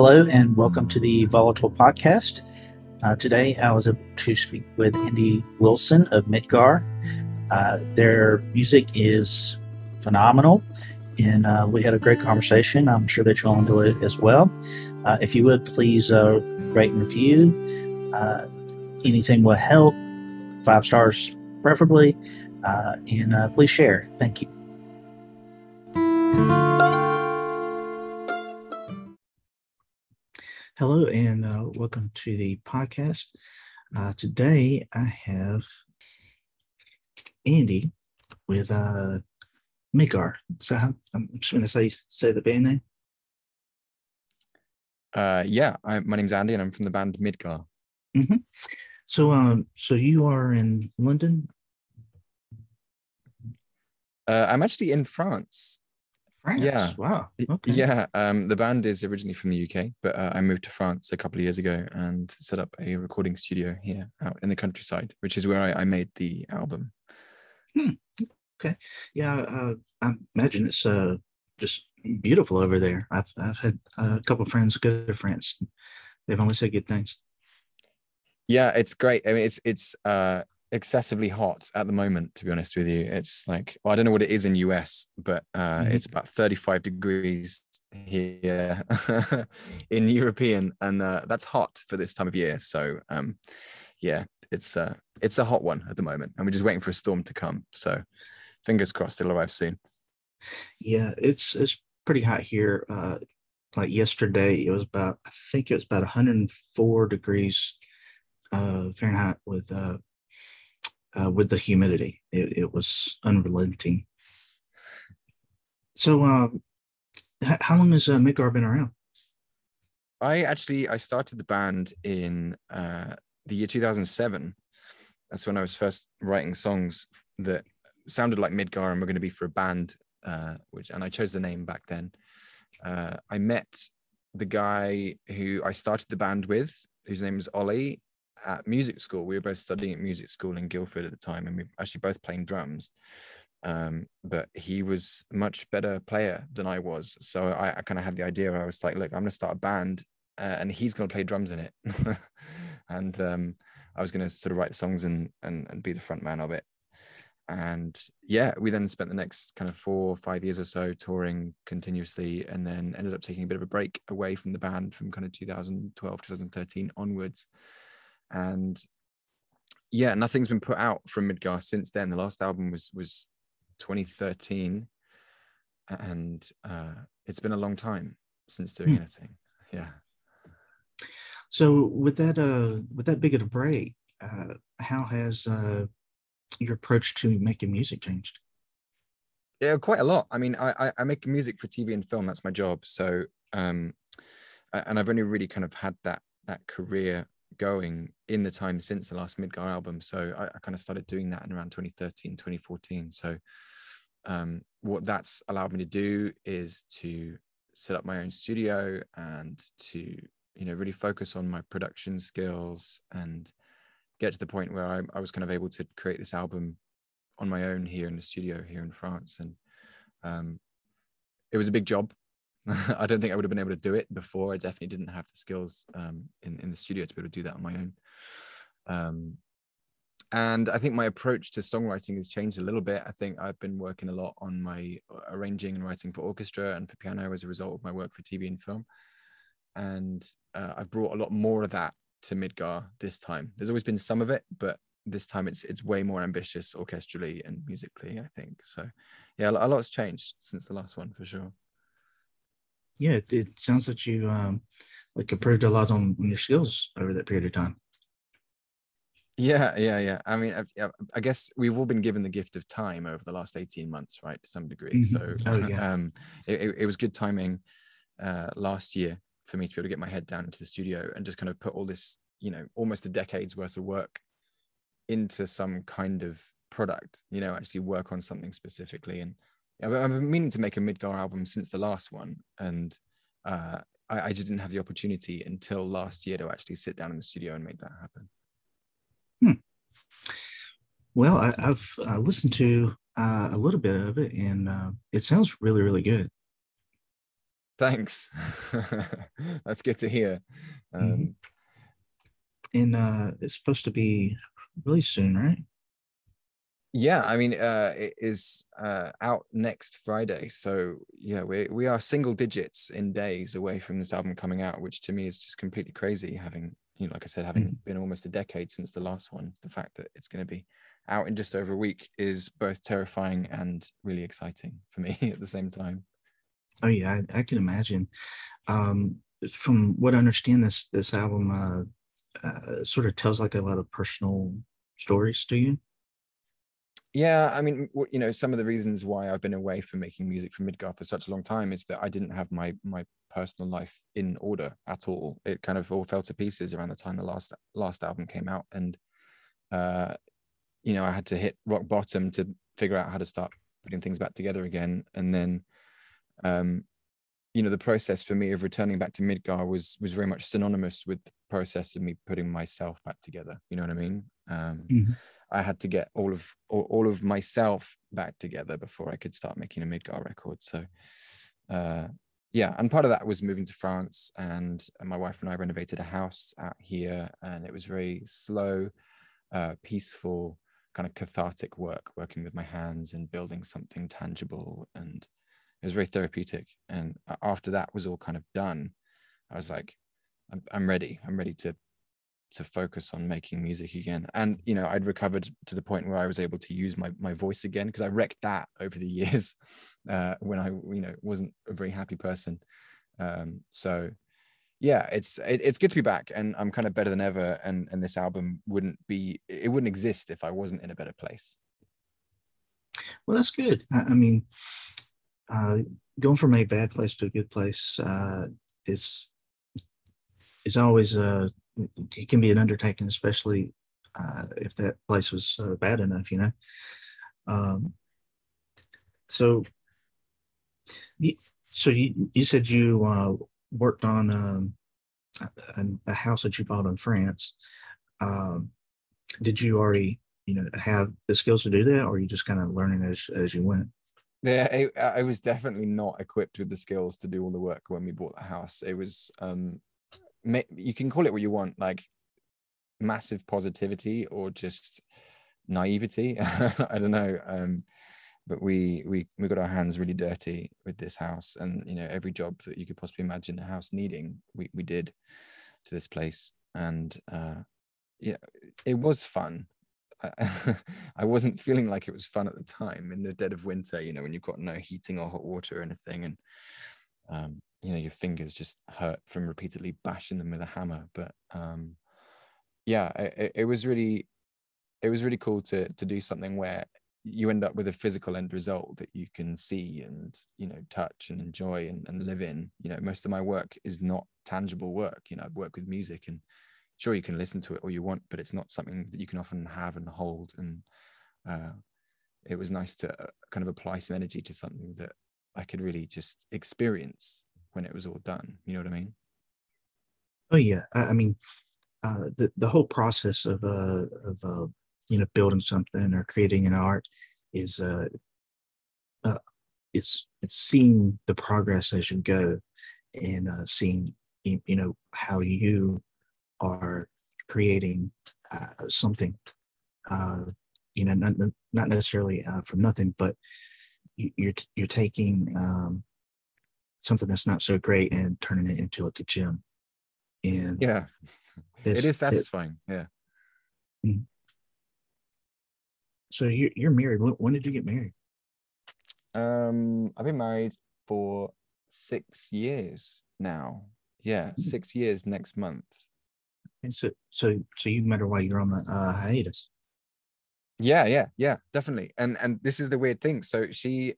Hello, and welcome to the Volatile Podcast. Uh, today, I was able to speak with Andy Wilson of Midgar. Uh, their music is phenomenal, and uh, we had a great conversation. I'm sure that you'll enjoy it as well. Uh, if you would, please uh, rate and review. Uh, anything will help, five stars preferably, and please share. Thank you. Hello, and uh, welcome to the podcast. Uh, today I have Andy with uh, Midgar. So I'm assuming that's how you say the band name. Uh, yeah, I, my name's Andy, and I'm from the band Midgar. Mm-hmm. So, um, so you are in London. Uh, I'm actually in France. France. Yeah. Wow. Okay. Yeah. Um, the band is originally from the UK, but uh, I moved to France a couple of years ago and set up a recording studio here out in the countryside, which is where I, I made the album. Hmm. Okay. Yeah. Uh, I imagine it's uh, just beautiful over there. I've I've had a couple of friends go to France. They've only said good things. Yeah, it's great. I mean, it's it's uh, excessively hot at the moment to be honest with you. It's like well, i don't know what it is in us but uh, mm-hmm. it's about 35 degrees here in european and uh, that's hot for this time of year. So um, yeah it's uh, it's a hot one at the moment and we're just waiting for a storm to come. So fingers crossed it'll arrive soon. Yeah it's it's pretty hot here uh, like yesterday it was about i think it was about 104 degrees uh, fahrenheit with uh, uh, with the humidity. It, it, was unrelenting. So, um, h- how long has uh, Midgar been around? I actually I started the band in uh, the year 2007. That's when I was first writing songs that sounded like Midgar and were going to be for a band, uh, which and I chose the name back then. Uh, I met the guy who I started the band with, whose name is Ollie, at music school. We were both studying at music school in Guildford at the time, and we were actually both playing drums. Um, but he was a much better player than I was, so I, I kind of had the idea. I was like, "Look, I'm going to start a band, uh, and he's going to play drums in it." and um, I was going to sort of write songs and, and and be the front man of it. And yeah, we then spent the next kind of four or five years or so touring continuously, and then ended up taking a bit of a break away from the band from kind of 2012, 2013 onwards and yeah, nothing's been put out from Midgar since then. The last album was was 2013, and uh, it's been a long time since doing hmm. anything. Yeah. So with that uh with that big of a break, uh, how has uh, your approach to making music changed? Yeah, quite a lot. I mean, I I make music for TV and film. That's my job. So um, and I've only really kind of had that that career going in the time since the last Midgar album. So I, I kind of started doing that in around 2013, 2014. So um, what that's allowed me to do is to set up my own studio and to you know really focus on my production skills and get to the point where I, I was kind of able to create this album on my own here in the studio here in France and um, it was a big job I don't think I would have been able to do it before. I definitely didn't have the skills um, in in the studio to be able to do that on my own. Um, and I think my approach to songwriting has changed a little bit. I think I've been working a lot on my uh, arranging and writing for orchestra and for piano as a result of my work for TV and film. And uh, I've brought a lot more of that to Midgar this time. There's always been some of it, but this time it's it's way more ambitious orchestrally and musically. I think so. Yeah, a lot's changed since the last one for sure yeah, it, it sounds that you um, like improved a lot on, on your skills over that period of time. Yeah, yeah, yeah. I mean, I, I, guess we've all been given the gift of time over the last 18 months, right, to some degree. Mm-hmm. So oh, yeah. um, it, it, was good timing uh, last year for me to be able to get my head down into the studio and just kind of put all this, you know, almost a decade's worth of work into some kind of product, you know, actually work on something specifically. And I've been meaning to make a Midgar album since the last one, and uh, I, I, just didn't have the opportunity until last year to actually sit down in the studio and make that happen. Hmm. Well, I, have uh, listened to uh, a little bit of it, and uh, it sounds really, really good. Thanks. That's good to hear. Um, mm-hmm. And uh, it's supposed to be really soon, right? Yeah, I mean, uh, it is uh, out next Friday. So yeah, we we are single digits in days away from this album coming out, which to me is just completely crazy. Having you know, like I said, having mm-hmm. been almost a decade since the last one, the fact that it's going to be out in just over a week is both terrifying and really exciting for me at the same time. Oh yeah, I, I can imagine. Um, from what I understand, this this album uh, uh, sort of tells like a lot of personal stories. Do you? Yeah, I mean, you know, some of the reasons why I've been away from making music for Midgar for such a long time is that I didn't have my my personal life in order at all. It kind of all fell to pieces around the time the last last album came out, and uh, you know, I had to hit rock bottom to figure out how to start putting things back together again, and then um, you know the process for me of returning back to midgar was was very much synonymous with the process of me putting myself back together you know what i mean um, mm-hmm. I had to get all of all, all, of myself back together before i could start making a midgar record. So uh, yeah and part of that was moving to france and my wife and i renovated a house out here and it was very slow uh, peaceful kind of cathartic work working with my hands and building something tangible and it was very therapeutic. And after that was all kind of done i was like i'm, I'm ready. I'm ready to to focus on making music again. And you know i'd recovered to the point where i was able to use my, my voice again because i wrecked that over the years uh, when i you know wasn't a very happy person. Um, so yeah it's it, it's good to be back and i'm kind of better than ever and and this album wouldn't be it wouldn't exist if i wasn't in a better place. Well that's good. I, I mean uh, going from a bad place to a good place uh, is is always a it can be an undertaking, especially uh, if that place was uh, bad enough, you know. Um, so, so you, you said you uh, worked on um, a, a, house that you bought in France. Um, did you already, you know, have the skills to do that, or you just kind of learning as as you went? yeah I, I, was definitely not equipped with the skills to do all the work when we bought the house it was um you can call it what you want like massive positivity or just naivety. I don't know um but we we we got our hands really dirty with this house and you know every job that you could possibly imagine a house needing we we did to this place. And uh yeah it was fun. I, wasn't feeling like it was fun at the time in the dead of winter, you know, when you've got no heating or hot water or anything. And, um, you know, your fingers just hurt from repeatedly bashing them with a hammer. But um, yeah, it, it was really, it was really cool to, to do something where you end up with a physical end result that you can see and, you know, touch and enjoy and, and live in. You know, most of my work is not tangible work. You know, I work with music and sure you can listen to it all you want but it's not something that you can often have and hold and uh, it was nice to uh, kind of apply some energy to something that i could really just experience when it was all done you know what i mean? Oh yeah. I, I mean uh, the, the whole process of uh, of uh, you know building something or creating an art is uh, uh, it's it's seeing the progress as you go and uh, seeing you know how you are creating uh, something, uh, you know, not, not necessarily uh, from nothing, but you're you're taking um, something that's not so great and turning it into like a gym. And yeah, this, it is satisfying. It, yeah. Mm-hmm. So you're you're married. When, when did you get married? Um, I've been married for six years now. Yeah, hmm. six years next month. And so, so, so you met her while you're on the uh, hiatus. Yeah, yeah, yeah, definitely. And and this is the weird thing. So she,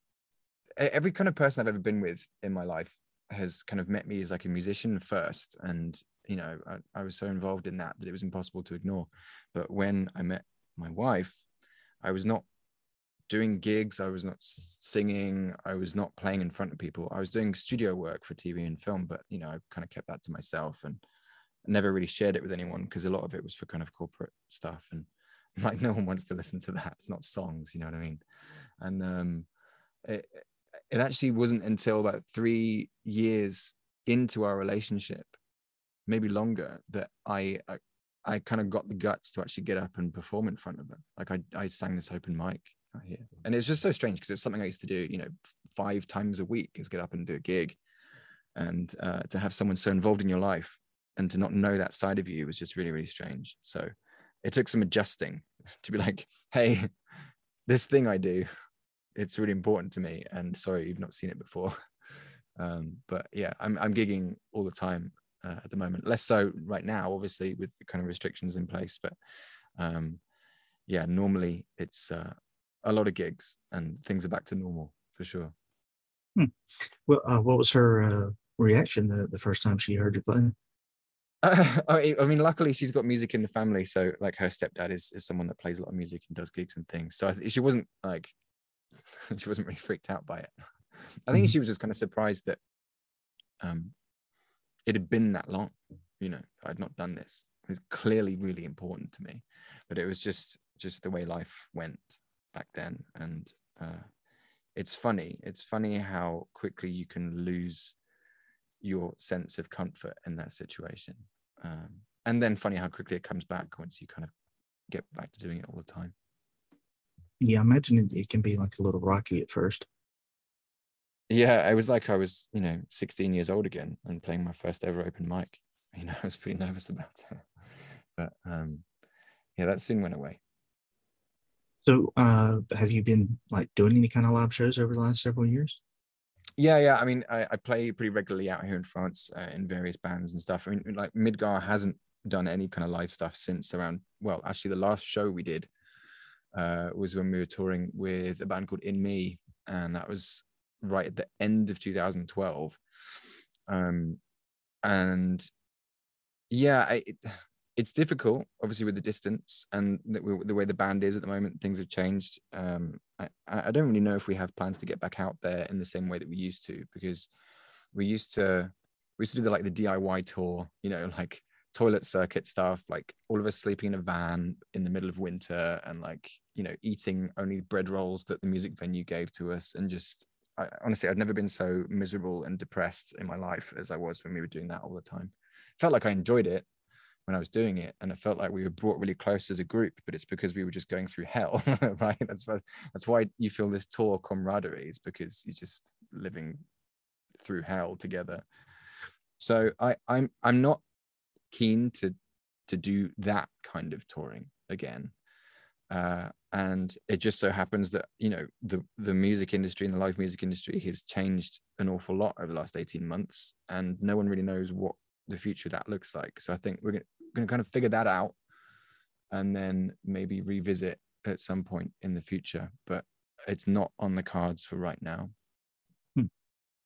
every kind of person I've ever been with in my life has kind of met me as like a musician first, and you know, I, I was so involved in that that it was impossible to ignore. But when I met my wife, I was not doing gigs. I was not singing. I was not playing in front of people. I was doing studio work for TV and film, but you know, I kind of kept that to myself and never really shared it with anyone because a lot of it was for kind of corporate stuff and like no one wants to listen to that it's not songs you know what i mean and um it, it actually wasn't until about three years into our relationship, maybe longer, that I I, I kind of got the guts to actually get up and perform in front of her. Like I I sang this open mic here, and it's just so strange because it's something I used to do, you know, five times a week is get up and do a gig, and uh, to have someone so involved in your life and to not know that side of you was just really really strange. So it took some adjusting to be like, hey, this thing I do, it's really important to me. And sorry, you've not seen it before. Um, but yeah, I'm I'm gigging all the time uh, at the moment. Less so right now, obviously, with the kind of restrictions in place. But um, yeah, normally it's uh, a lot of gigs and things are back to normal for sure. Hmm. Well, uh, what was her uh, reaction the, the first time she heard you play? Uh, I, I, mean, luckily she's got music in the family, so like her stepdad is is someone that plays a lot of music and does gigs and things. So th- she wasn't like she wasn't really freaked out by it. I think mm-hmm. she was just kind of surprised that um it had been that long. You know, I'd not done this. It was clearly really important to me, but it was just just the way life went back then, and uh, it's funny. It's funny how quickly you can lose your sense of comfort in that situation. Um, and then funny how quickly it comes back once you kind of get back to doing it all the time. Yeah, I imagine it, it can be like a little rocky at first. Yeah, it was like I was, you know, 16 years old again and playing my first ever open mic. You know, I was pretty nervous about it. But um, yeah, that soon went away. So, uh, have you been like doing any kind of live shows over the last several years? Yeah, yeah. I mean, I, I play pretty regularly out here in France uh, in various bands and stuff. I mean, like Midgar hasn't done any kind of live stuff since around. Well, actually, the last show we did uh, was when we were touring with a band called In Me, and that was right at the end of 2012. Um, and yeah, I, it, it's difficult, obviously, with the distance and the, the, way the band is at the moment. Things have changed. Um, I, I don't really know if we have plans to get back out there in the same way that we used to, because we used to we used to do the like the DIY tour, you know, like toilet circuit stuff, like all of us sleeping in a van in the middle of winter and like, you know, eating only bread rolls that the music venue gave to us. And just, I, honestly, I'd never been so miserable and depressed in my life as I was when we were doing that all the time. Felt like I enjoyed it when I was doing it, and it felt like we were brought really close as a group. But it's because we were just going through hell, right? That's why that's why you feel this tour camaraderie is because you're just living through hell together. So I, I'm I'm not keen to to do that kind of touring again. Uh, and it just so happens that you know the the music industry and the live music industry has changed an awful lot over the last 18 months and no one really knows what the future that looks like so i think we're going to kind of figure that out and then maybe revisit at some point in the future but it's not on the cards for right now hmm.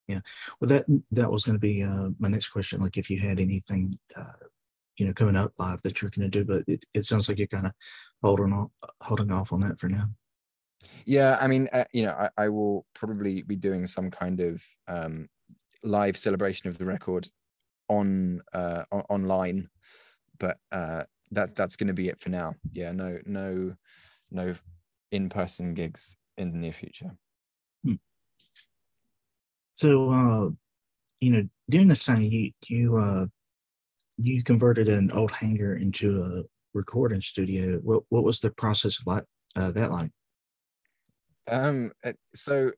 yeah well that that was going to be uh, my next question like if you had anything uh, you know coming up live that you're going to do but it, it sounds like you're kind of holding on holding off on that for now. Yeah i mean uh, you know I, I, will probably be doing some kind of um, live celebration of the record on uh on, online but uh that that's going to be it for now. Yeah no no no in-person gigs in the near future. Hmm. so uh you know during this time you you uh you converted an old hangar into a recording studio. What what was the process like uh, that like? Um, uh, so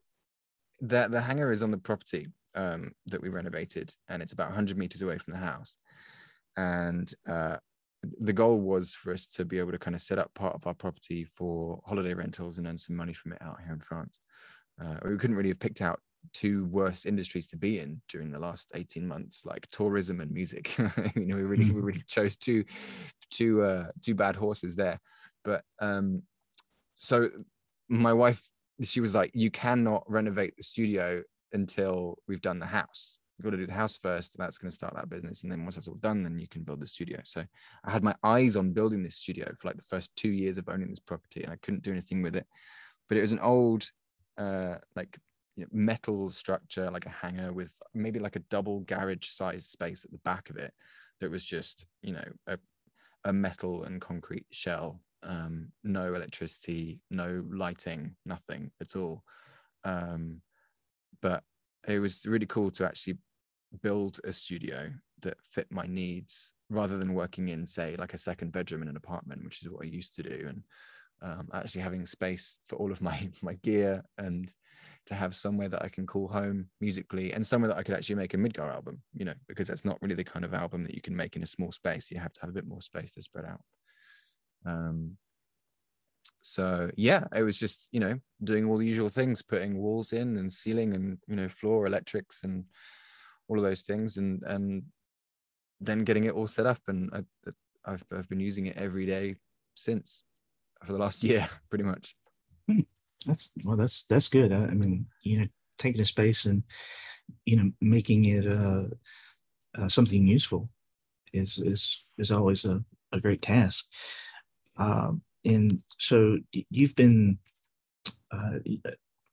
the the hangar is on the property um, that we renovated, and it's about 100 meters away from the house. And uh, the goal was for us to be able to kind of set up part of our property for holiday rentals and earn some money from it out here in France. Uh, we couldn't really have picked out two worst industries to be in during the last 18 months like tourism and music. You know we really we really chose two two uh two bad horses there. But um so my wife she was like you cannot renovate the studio until we've done the house. You've got to do the house first and that's going to start that business and then once that's all done then you can build the studio. So i had my eyes on building this studio for like the first two years of owning this property and i couldn't do anything with it. But it was an old uh like you know, metal structure, like a hangar with maybe like a double garage size space at the back of it that was just, you know, a, a metal and concrete shell, um, no electricity, no lighting, nothing at all. Um, but it was really cool to actually build a studio that fit my needs rather than working in say like a second bedroom in an apartment which is what i used to do and um, actually having space for all of my my gear and to have somewhere that i can call home musically and somewhere that i could actually make a midgar album you know because that's not really the kind of album that you can make in a small space. You have to have a bit more space to spread out. Um, so yeah it was just you know doing all the usual things putting walls in and ceiling and you know floor electrics and all of those things and and then getting it all set up. And I, have I've been using it every day since for the last year pretty much that's well that's that's good I, I, mean you know taking a space and you know making it uh, uh something useful is is is always a, a great task um and so you've been uh,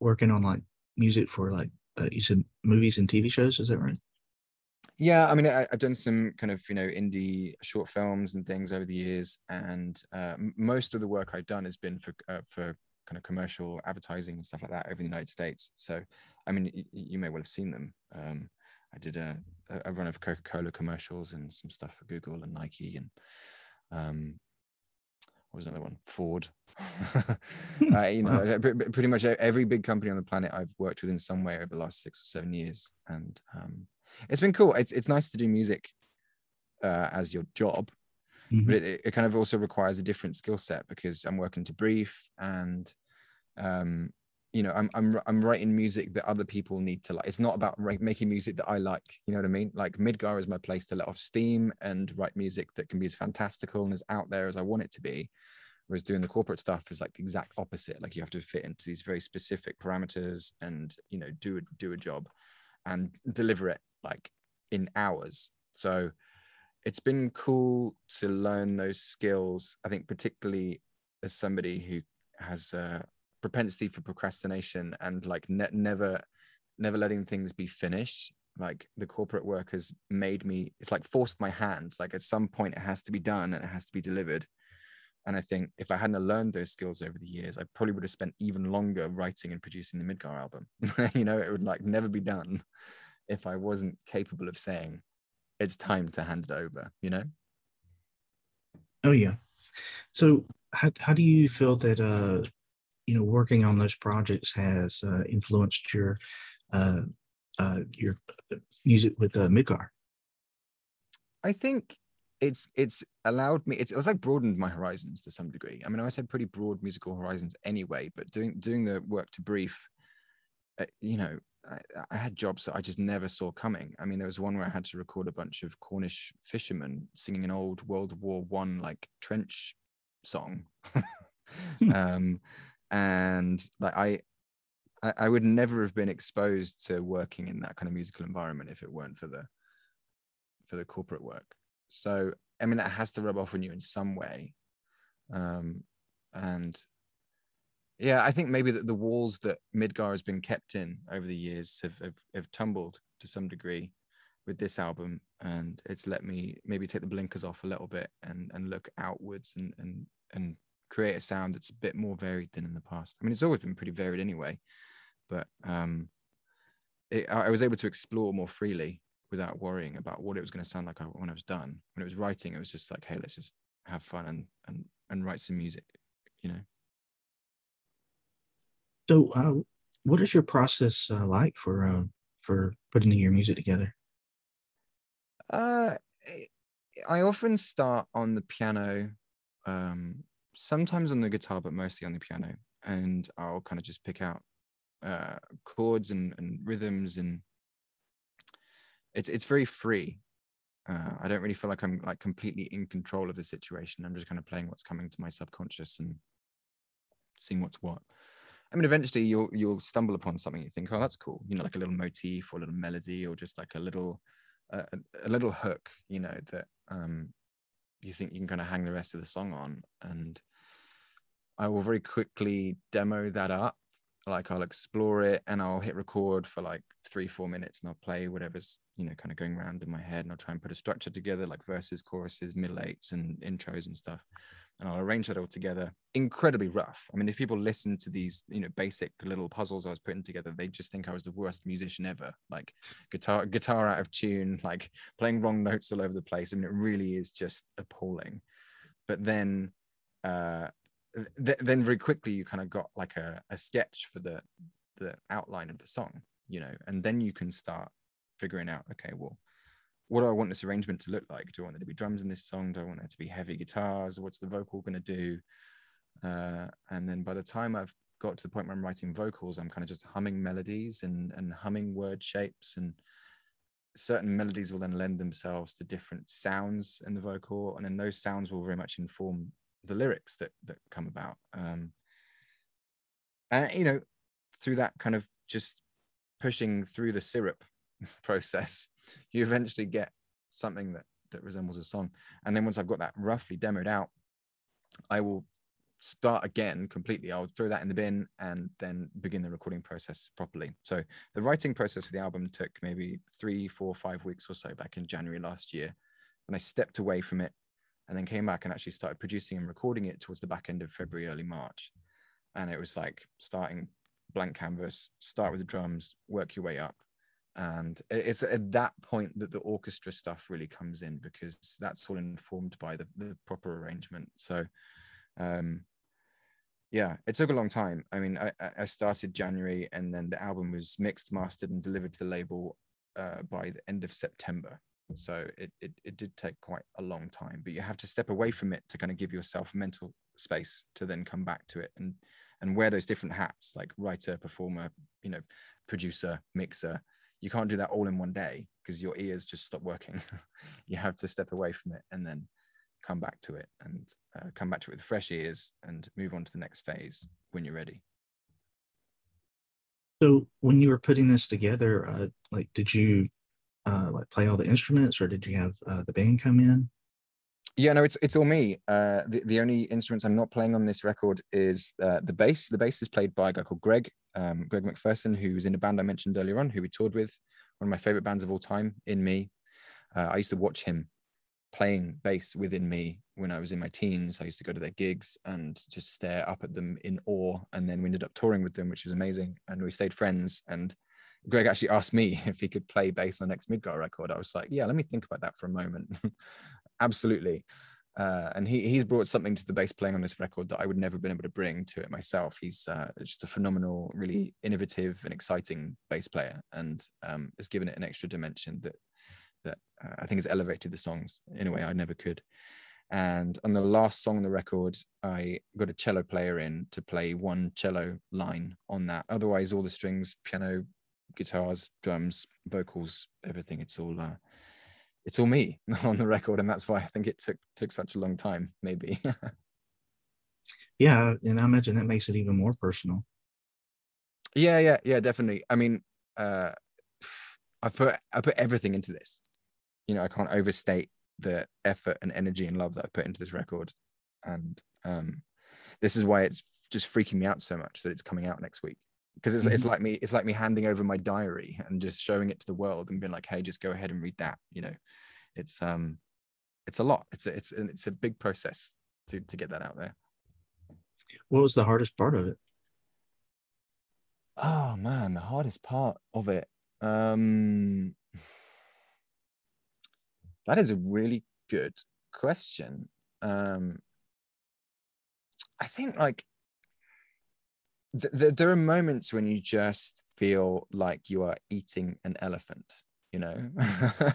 working on like music for like uh, you said movies and TV shows. Is that right? Yeah, I mean, I, have done some kind of you know indie short films and things over the years, and uh, most of the work I've done has been for uh, for kind of commercial advertising and stuff like that over the United States. So, I mean, y- you may well have seen them. Um, I did a, a run of Coca Cola commercials and some stuff for Google and Nike, and um, what was another one? Ford. uh, you know, pretty much every big company on the planet I've worked with in some way over the last six or seven years, and um, it's been cool. It's it's nice to do music uh, as your job, mm-hmm. but it, it, kind of also requires a different skill set because I'm working to brief and um, you know I'm I'm I'm writing music that other people need to like. It's not about making music that I like. You know what I mean? Like Midgar is my place to let off steam and write music that can be as fantastical and as out there as I want it to be. Whereas doing the corporate stuff is like the exact opposite. Like you have to fit into these very specific parameters and you know do a, do a job and deliver it like in hours. So it's been cool to learn those skills. I think particularly as somebody who has a propensity for procrastination and like ne- never never letting things be finished like the corporate work has made me it's like forced my hands like at some point it has to be done and it has to be delivered and i think if i hadn't learned those skills over the years i probably would have spent even longer writing and producing the midgar album you know it would like never be done if i wasn't capable of saying it's time to hand it over you know oh yeah so how, how do you feel that uh you know working on those projects has uh, influenced your uh, uh, your music with uh, Midgar? I think it's it's allowed me. It's, it's like broadened my horizons to some degree. I mean, I said pretty broad musical horizons anyway, but doing doing the work to brief, uh, you know, I, I, had jobs that I just never saw coming. I mean, there was one where I had to record a bunch of Cornish fishermen singing an old World War One like trench song. Hmm. um, and like I, I would never have been exposed to working in that kind of musical environment if it weren't for the for the corporate work. So I mean that has to rub off on you in some way. Um, and yeah, I think maybe that the walls that Midgar has been kept in over the years have, have, have tumbled to some degree with this album, and it's let me maybe take the blinkers off a little bit and and look outwards and and and create a sound that's a bit more varied than in the past. I mean, it's always been pretty varied anyway, but um, it, I was able to explore more freely without worrying about what it was going to sound like when I was done. When it was writing, it was just like, hey, let's just have fun and and and write some music, you know. So, uh, what is your process uh, like for uh, for putting your music together? Uh, I often start on the piano um, sometimes on the guitar, but mostly on the piano. And I'll kind of just pick out uh, chords and, and rhythms, and it's it's very free. Uh, I don't really feel like I'm like completely in control of the situation. I'm just kind of playing what's coming to my subconscious and seeing what's what. I mean, eventually you'll you'll stumble upon something you think, oh, that's cool. You know, like a little motif or a little melody or just like a little uh, a little hook. You know that um, you think you can kind of hang the rest of the song on and i will very quickly demo that up like i'll explore it and i'll hit record for like three four minutes and i'll play whatever's you know kind of going around in my head and i'll try and put a structure together like verses choruses middle eights and intros and stuff and I'll arrange that all together. Incredibly rough. I mean, if people listen to these, you know, basic little puzzles I was putting together, they just think I was the worst musician ever. Like guitar, guitar out of tune, like playing wrong notes all over the place. I mean, it really is just appalling. But then, uh, th- then very quickly you kind of got like a, a sketch for the the outline of the song, you know, and then you can start figuring out, okay, well, what do I want this arrangement to look like? Do I want there to be drums in this song? Do I want there to be heavy guitars? What's the vocal going to do? Uh, and then by the time I've got to the point where I'm writing vocals, I'm kind of just humming melodies and, and humming word shapes. And certain melodies will then lend themselves to different sounds in the vocal. And then those sounds will very much inform the lyrics that, that come about. Um, and, you know, through that kind of just pushing through the syrup process, you eventually get something that that resembles a song. And then once I've got that roughly demoed out, I will start again completely. I'll throw that in the bin and then begin the recording process properly. So the writing process for the album took maybe three, four, five weeks or so back in January last year. And I stepped away from it and then came back and actually started producing and recording it towards the back end of February, early March. And it was like starting blank canvas, start with the drums, work your way up, and it's at that point that the orchestra stuff really comes in because that's all informed by the, the proper arrangement. So um yeah it took a long time. I mean I, I started january and then the album was mixed mastered and delivered to the label uh, by the end of september. So it, it it did take quite a long time but you have to step away from it to kind of give yourself mental space to then come back to it and and wear those different hats like writer performer you know producer mixer you can't do that all in one day because your ears just stop working. you have to step away from it and then come back to it and uh, come back to it with fresh ears and move on to the next phase when you're ready. So when you were putting this together, uh, like, did you uh, like play all the instruments, or did you have uh, the band come in? Yeah, no, it's it's all me. Uh, the the only instruments I'm not playing on this record is uh, the bass. The bass is played by a guy called Greg, um, Greg McPherson, who's in a band I mentioned earlier on, who we toured with, one of my favorite bands of all time, In Me. Uh, I used to watch him playing bass with In Me when I was in my teens. I used to go to their gigs and just stare up at them in awe. And then we ended up touring with them, which was amazing. And we stayed friends. And Greg actually asked me if he could play bass on the next Midgar record. I was like, yeah, let me think about that for a moment. absolutely. Uh, and he he's brought something to the bass playing on this record that I would never have been able to bring to it myself. He's uh, just a phenomenal, really innovative and exciting bass player, and um, has given it an extra dimension that that uh, I think has elevated the songs in a way I never could. And on the last song on the record, I got a cello player in to play one cello line on that. Otherwise, all the strings, piano, guitars, drums, vocals, everything. It's all uh, it's all me on the record, and that's why I think it took took such a long time. Maybe. yeah, and I imagine that makes it even more personal. Yeah, yeah, yeah, definitely. I mean, uh, I put I put everything into this. You know, I can't overstate the effort and energy and love that I put into this record, and um, this is why it's just freaking me out so much that it's coming out next week because it's, mm-hmm. it's like me it's like me handing over my diary and just showing it to the world and being like hey just go ahead and read that you know? It's um it's a lot. It's a, it's it's a big process to to get that out there. What was the hardest part of it? Oh man the hardest part of it um that is a really good question. Um i think like th- th- there are moments when you just feel like you are eating an elephant you know?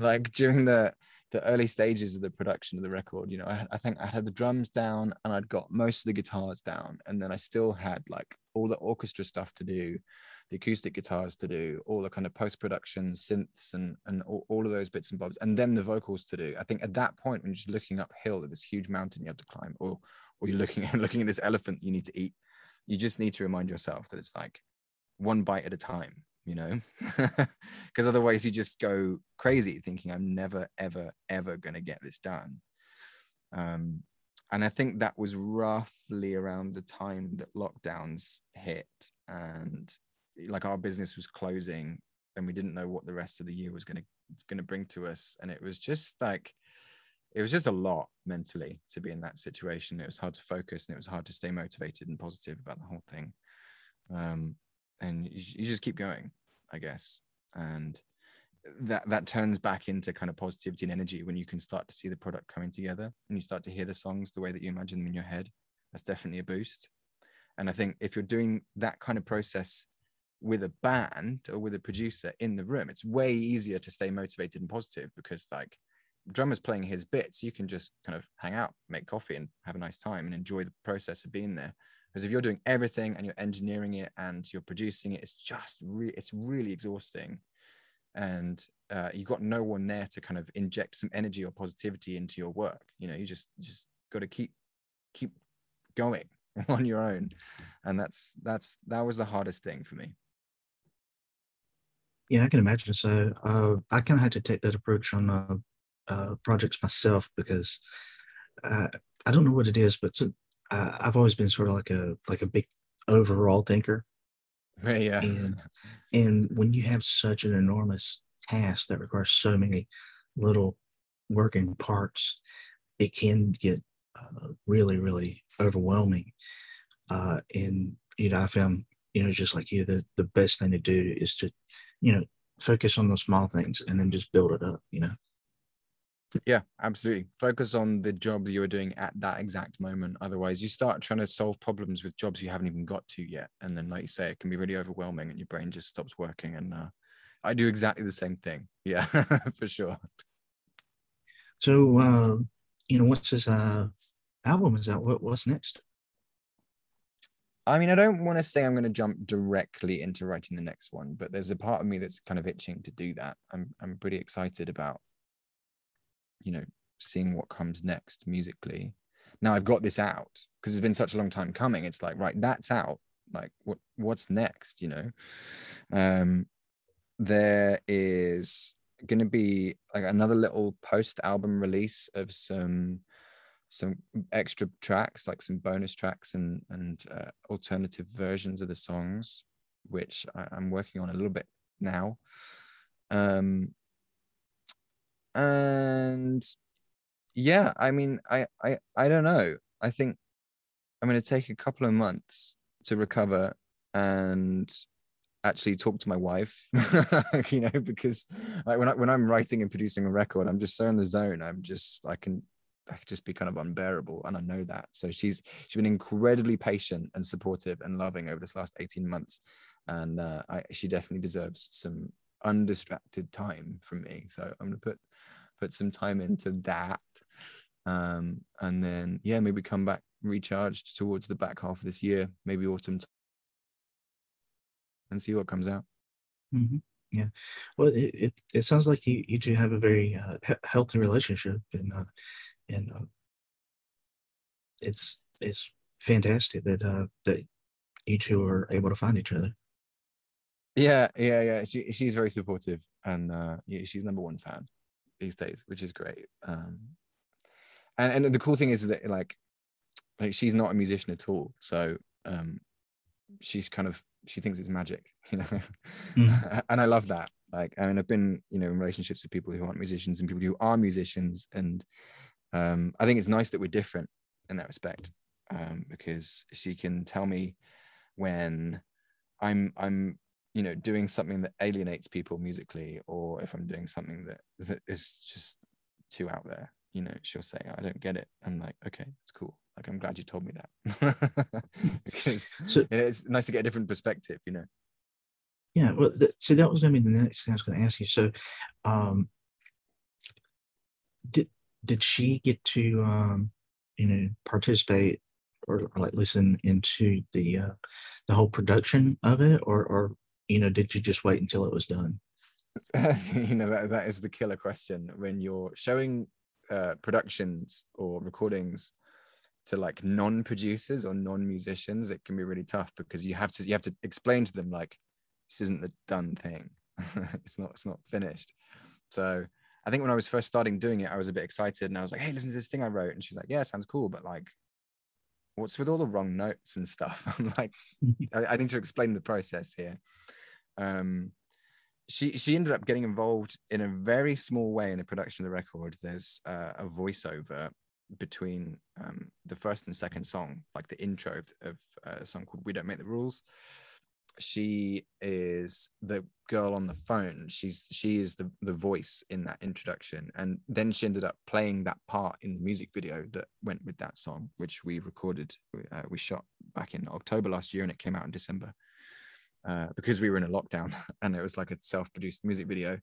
Like during the the early stages of the production of the record you know I, I, think i had the drums down and i'd got most of the guitars down and then i still had like all the orchestra stuff to do the acoustic guitars to do all the kind of post-production synths and and all, all of those bits and bobs and then the vocals to do. I think at that point when you're just looking uphill at this huge mountain you have to climb or or you're looking looking at this elephant you need to eat you just need to remind yourself that it's like one bite at a time you know? Because otherwise you just go crazy thinking i'm never ever ever going to get this done. Um, and i think that was roughly around the time that lockdowns hit and like our business was closing and we didn't know what the rest of the year was going to going to bring to us. And it was just like it was just a lot mentally to be in that situation. It was hard to focus and it was hard to stay motivated and positive about the whole thing. Um, and you, you just keep going, I guess. And that that turns back into kind of positivity and energy when you can start to see the product coming together and you start to hear the songs the way that you imagine them in your head. That's definitely a boost. And I think if you're doing that kind of process with a band or with a producer in the room, it's way easier to stay motivated and positive because like drummer's playing his bits, you can just kind of hang out, make coffee, and have a nice time and enjoy the process of being there. Because if you're doing everything and you're engineering it and you're producing it, it's just re- it's really exhausting, and uh, you've got no one there to kind of inject some energy or positivity into your work. You know, you just just got to keep keep going on your own, and that's that's that was the hardest thing for me. Yeah, I can imagine. So uh, I kind of had to take that approach on uh, uh, projects myself because uh, I don't know what it is, but so, uh, I've always been sort of like a like a big overall thinker. Yeah. And and when you have such an enormous task that requires so many little working parts, it can get uh, really really overwhelming. Uh, and you know, I found you know just like you, the the best thing to do is to you know focus on the small things and then just build it up. You know. Yeah, absolutely. Focus on the job you are doing at that exact moment. Otherwise, you start trying to solve problems with jobs you haven't even got to yet. And then, like you say, it can be really overwhelming and your brain just stops working. And uh, I do exactly the same thing. Yeah, for sure. So, uh, you know, what's this uh, album is out? What, what's next? I mean, I don't want to say I'm going to jump directly into writing the next one, but there's a part of me that's kind of itching to do that. I'm I'm pretty excited about you know seeing what comes next musically. Now i've got this out because it's been such a long time coming. It's like right that's out. Like what what's next you know? Um there is going to be like another little post album release of some some extra tracks like some bonus tracks and and uh, alternative versions of the songs which I, i'm working on a little bit now. Um and yeah i mean i i i don't know. I think i'm going to take a couple of months to recover and actually talk to my wife you know because like when, I, when i'm writing and producing a record i'm just so in the zone. I'm just i can i can just be kind of unbearable and i know that. So she's she's been incredibly patient and supportive and loving over this last 18 months. And uh, I, she definitely deserves some undistracted time from me. So I'm gonna put put some time into that. Um, and then yeah, maybe come back recharged towards the back half of this year, maybe autumn, and see what comes out. Mm-hmm. Yeah, well, it, it, it sounds like you, you two have a very uh, he- healthy relationship, and uh, and uh, it's it's fantastic that uh, that you two are able to find each other. Yeah, yeah, yeah. She she's very supportive, and uh, yeah, she's number one fan these days, which is great. Um, and and the cool thing is that like, like she's not a musician at all, so um, she's kind of she thinks it's magic, you know. Mm. and I love that. Like, I mean, I've been you know in relationships with people who aren't musicians and people who are musicians, and um, I think it's nice that we're different in that respect um, because she can tell me when I'm I'm you know doing something that alienates people musically or if i'm doing something that, that is just too out there you know she'll say i don't get it. I'm like okay it's cool. Like i'm glad you told me that. Because so, you know, it's nice to get a different perspective you know? Yeah well th- so that was going to be the next thing i was going to ask you. So um did did she get to um you know participate or, or like listen into the uh the whole production of it or or you know, did you just wait until it was done? you know, that, that is the killer question. When you're showing uh, productions or recordings to like non-producers or non-musicians it can be really tough because you have to you have to explain to them like this isn't the done thing. It's not it's not finished. So i think when i was first starting doing it i was a bit excited and i was like hey listen to this thing i wrote. And she's like yeah sounds cool but like what's with all the wrong notes and stuff? I'm like I, I need to explain the process here um, she she ended up getting involved in a very small way in the production of the record. There's uh, a voiceover between um, the first and second song, like the intro of, of uh, a song called "We Don't Make the Rules." She is the girl on the phone. She's she is the the voice in that introduction, and then she ended up playing that part in the music video that went with that song, which we recorded. Uh, we shot back in October last year, and it came out in December. Uh, because we were in a lockdown and it was like a self-produced music video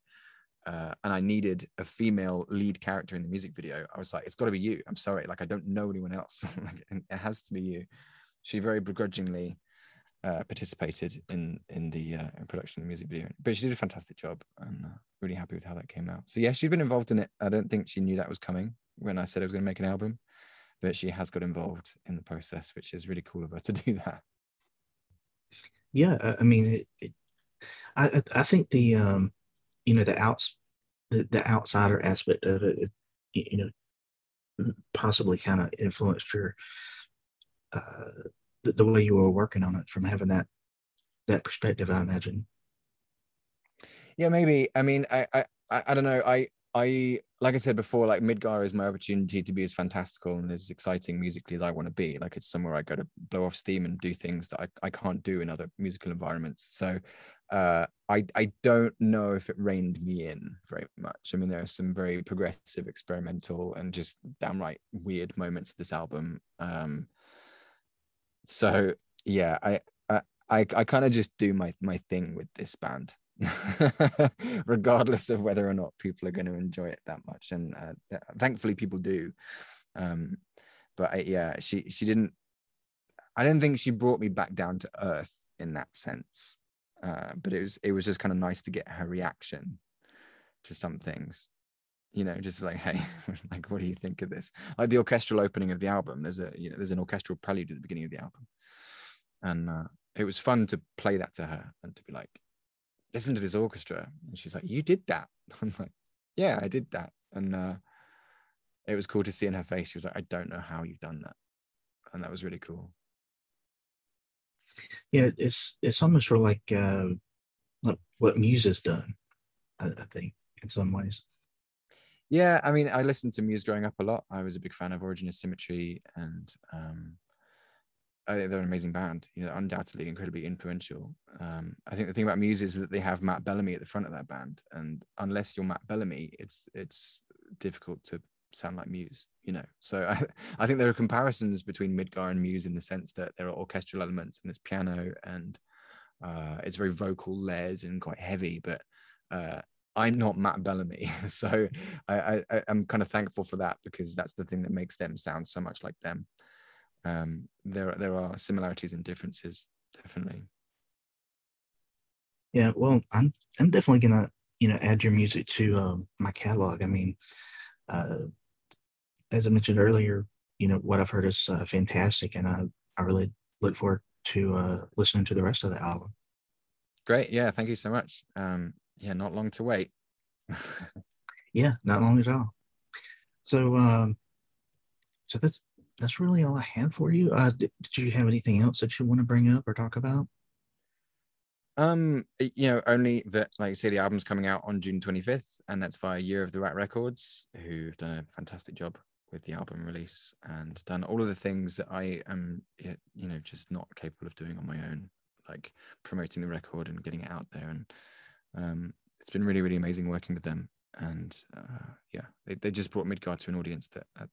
uh, and I needed a female lead character in the music video. I was like, it's got to be you. I'm sorry, like I don't know anyone else. like, it has to be you. She very begrudgingly uh, participated in in the uh, in production of the music video, but she did a fantastic job, and uh, really happy with how that came out. So yeah, she's been involved in it. I don't think she knew that was coming when I said I was going to make an album, but she has got involved in the process, which is really cool of her to do that yeah, I mean, it, it, I I think the um, you know, the outs the, the outsider aspect of it, it you know, possibly kind of influenced your uh, the, the way you were working on it from having that that perspective. I imagine. Yeah, maybe. I mean, I I I don't know. I I like I said before, like Midgar is my opportunity to be as fantastical and as exciting musically as I want to be. Like it's somewhere I go to blow off steam and do things that I, I can't do in other musical environments. So uh, I I don't know if it reined me in very much. I mean, there are some very progressive, experimental, and just downright weird moments of this album. Um, so yeah, I I I, I kind of just do my my thing with this band. regardless of whether or not people are going to enjoy it that much. And uh, thankfully, people do. Um, but I, yeah, she she didn't. I don't think she brought me back down to earth in that sense. Uh, but it was it was just kind of nice to get her reaction to some things you know just like hey like what do you think of this like the orchestral opening of the album there's a you know there's an orchestral prelude at the beginning of the album and uh, it was fun to play that to her and to be like listen to this orchestra. And she's like, You did that. I'm like, Yeah, I did that. And uh, it was cool to see in her face. She was like, I don't know how you've done that. And that was really cool. Yeah, it's it's almost sort of like uh, like what Muse has done, I, I think, in some ways. Yeah, I mean, I listened to Muse growing up a lot. I was a big fan of Origin of Symmetry and um, they're an amazing band. You know, undoubtedly incredibly influential. Um, I think the thing about Muse is that they have Matt Bellamy at the front of that band, and unless you're Matt Bellamy, it's it's difficult to sound like Muse. You know, so I, I think there are comparisons between Midgar and Muse in the sense that there are orchestral elements and there's piano and uh, it's very vocal led and quite heavy, but uh, I'm not Matt Bellamy, so I, I, I'm kind of thankful for that because that's the thing that makes them sound so much like them um, there there are similarities and differences definitely. Yeah, well, I'm I'm definitely gonna you know add your music to um, my catalog. I mean, uh, as I mentioned earlier, you know what I've heard is uh, fantastic, and I I really look forward to uh, listening to the rest of the album. Great, yeah, thank you so much. Um, yeah, not long to wait. yeah, not long at all. So, um, so that's that's really all I had for you. Uh, did, did you have anything else that you want to bring up or talk about? Um, you know, only that, like I say, the album's coming out on June 25th, and that's via Year of the Rat Records, who've done a fantastic job with the album release and done all of the things that I am, you know, just not capable of doing on my own, like promoting the record and getting it out there. And um, it's been really, really amazing working with them. And uh, yeah, they, they just brought Midgar to an audience that uh,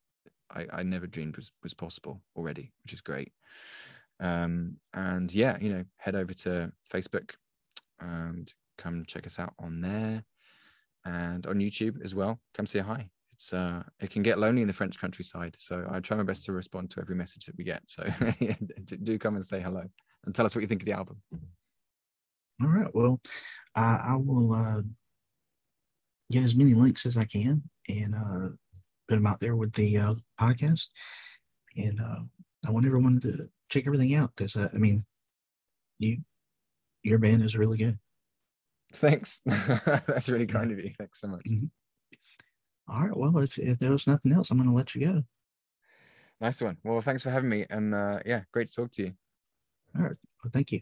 I, I never dreamed was was possible already, which is great. Um, and yeah, you know, head over to Facebook and come check us out on there and on YouTube as well. Come say hi. It's uh, it can get lonely in the French countryside, so I try my best to respond to every message that we get. So do come and say hello and tell us what you think of the album. All right. Well, uh, I will uh, get as many links as I can and uh, put them out there with the uh, podcast. And uh, I want everyone to check everything out because uh, I mean, you your band is really good. Thanks. That's really kind of you. Thanks so much. Mm-hmm. All right. Well, if, if was nothing else, I'm going to let you go. Nice one. Well, thanks for having me. And uh, yeah, great to talk to you. All right. Well, thank you.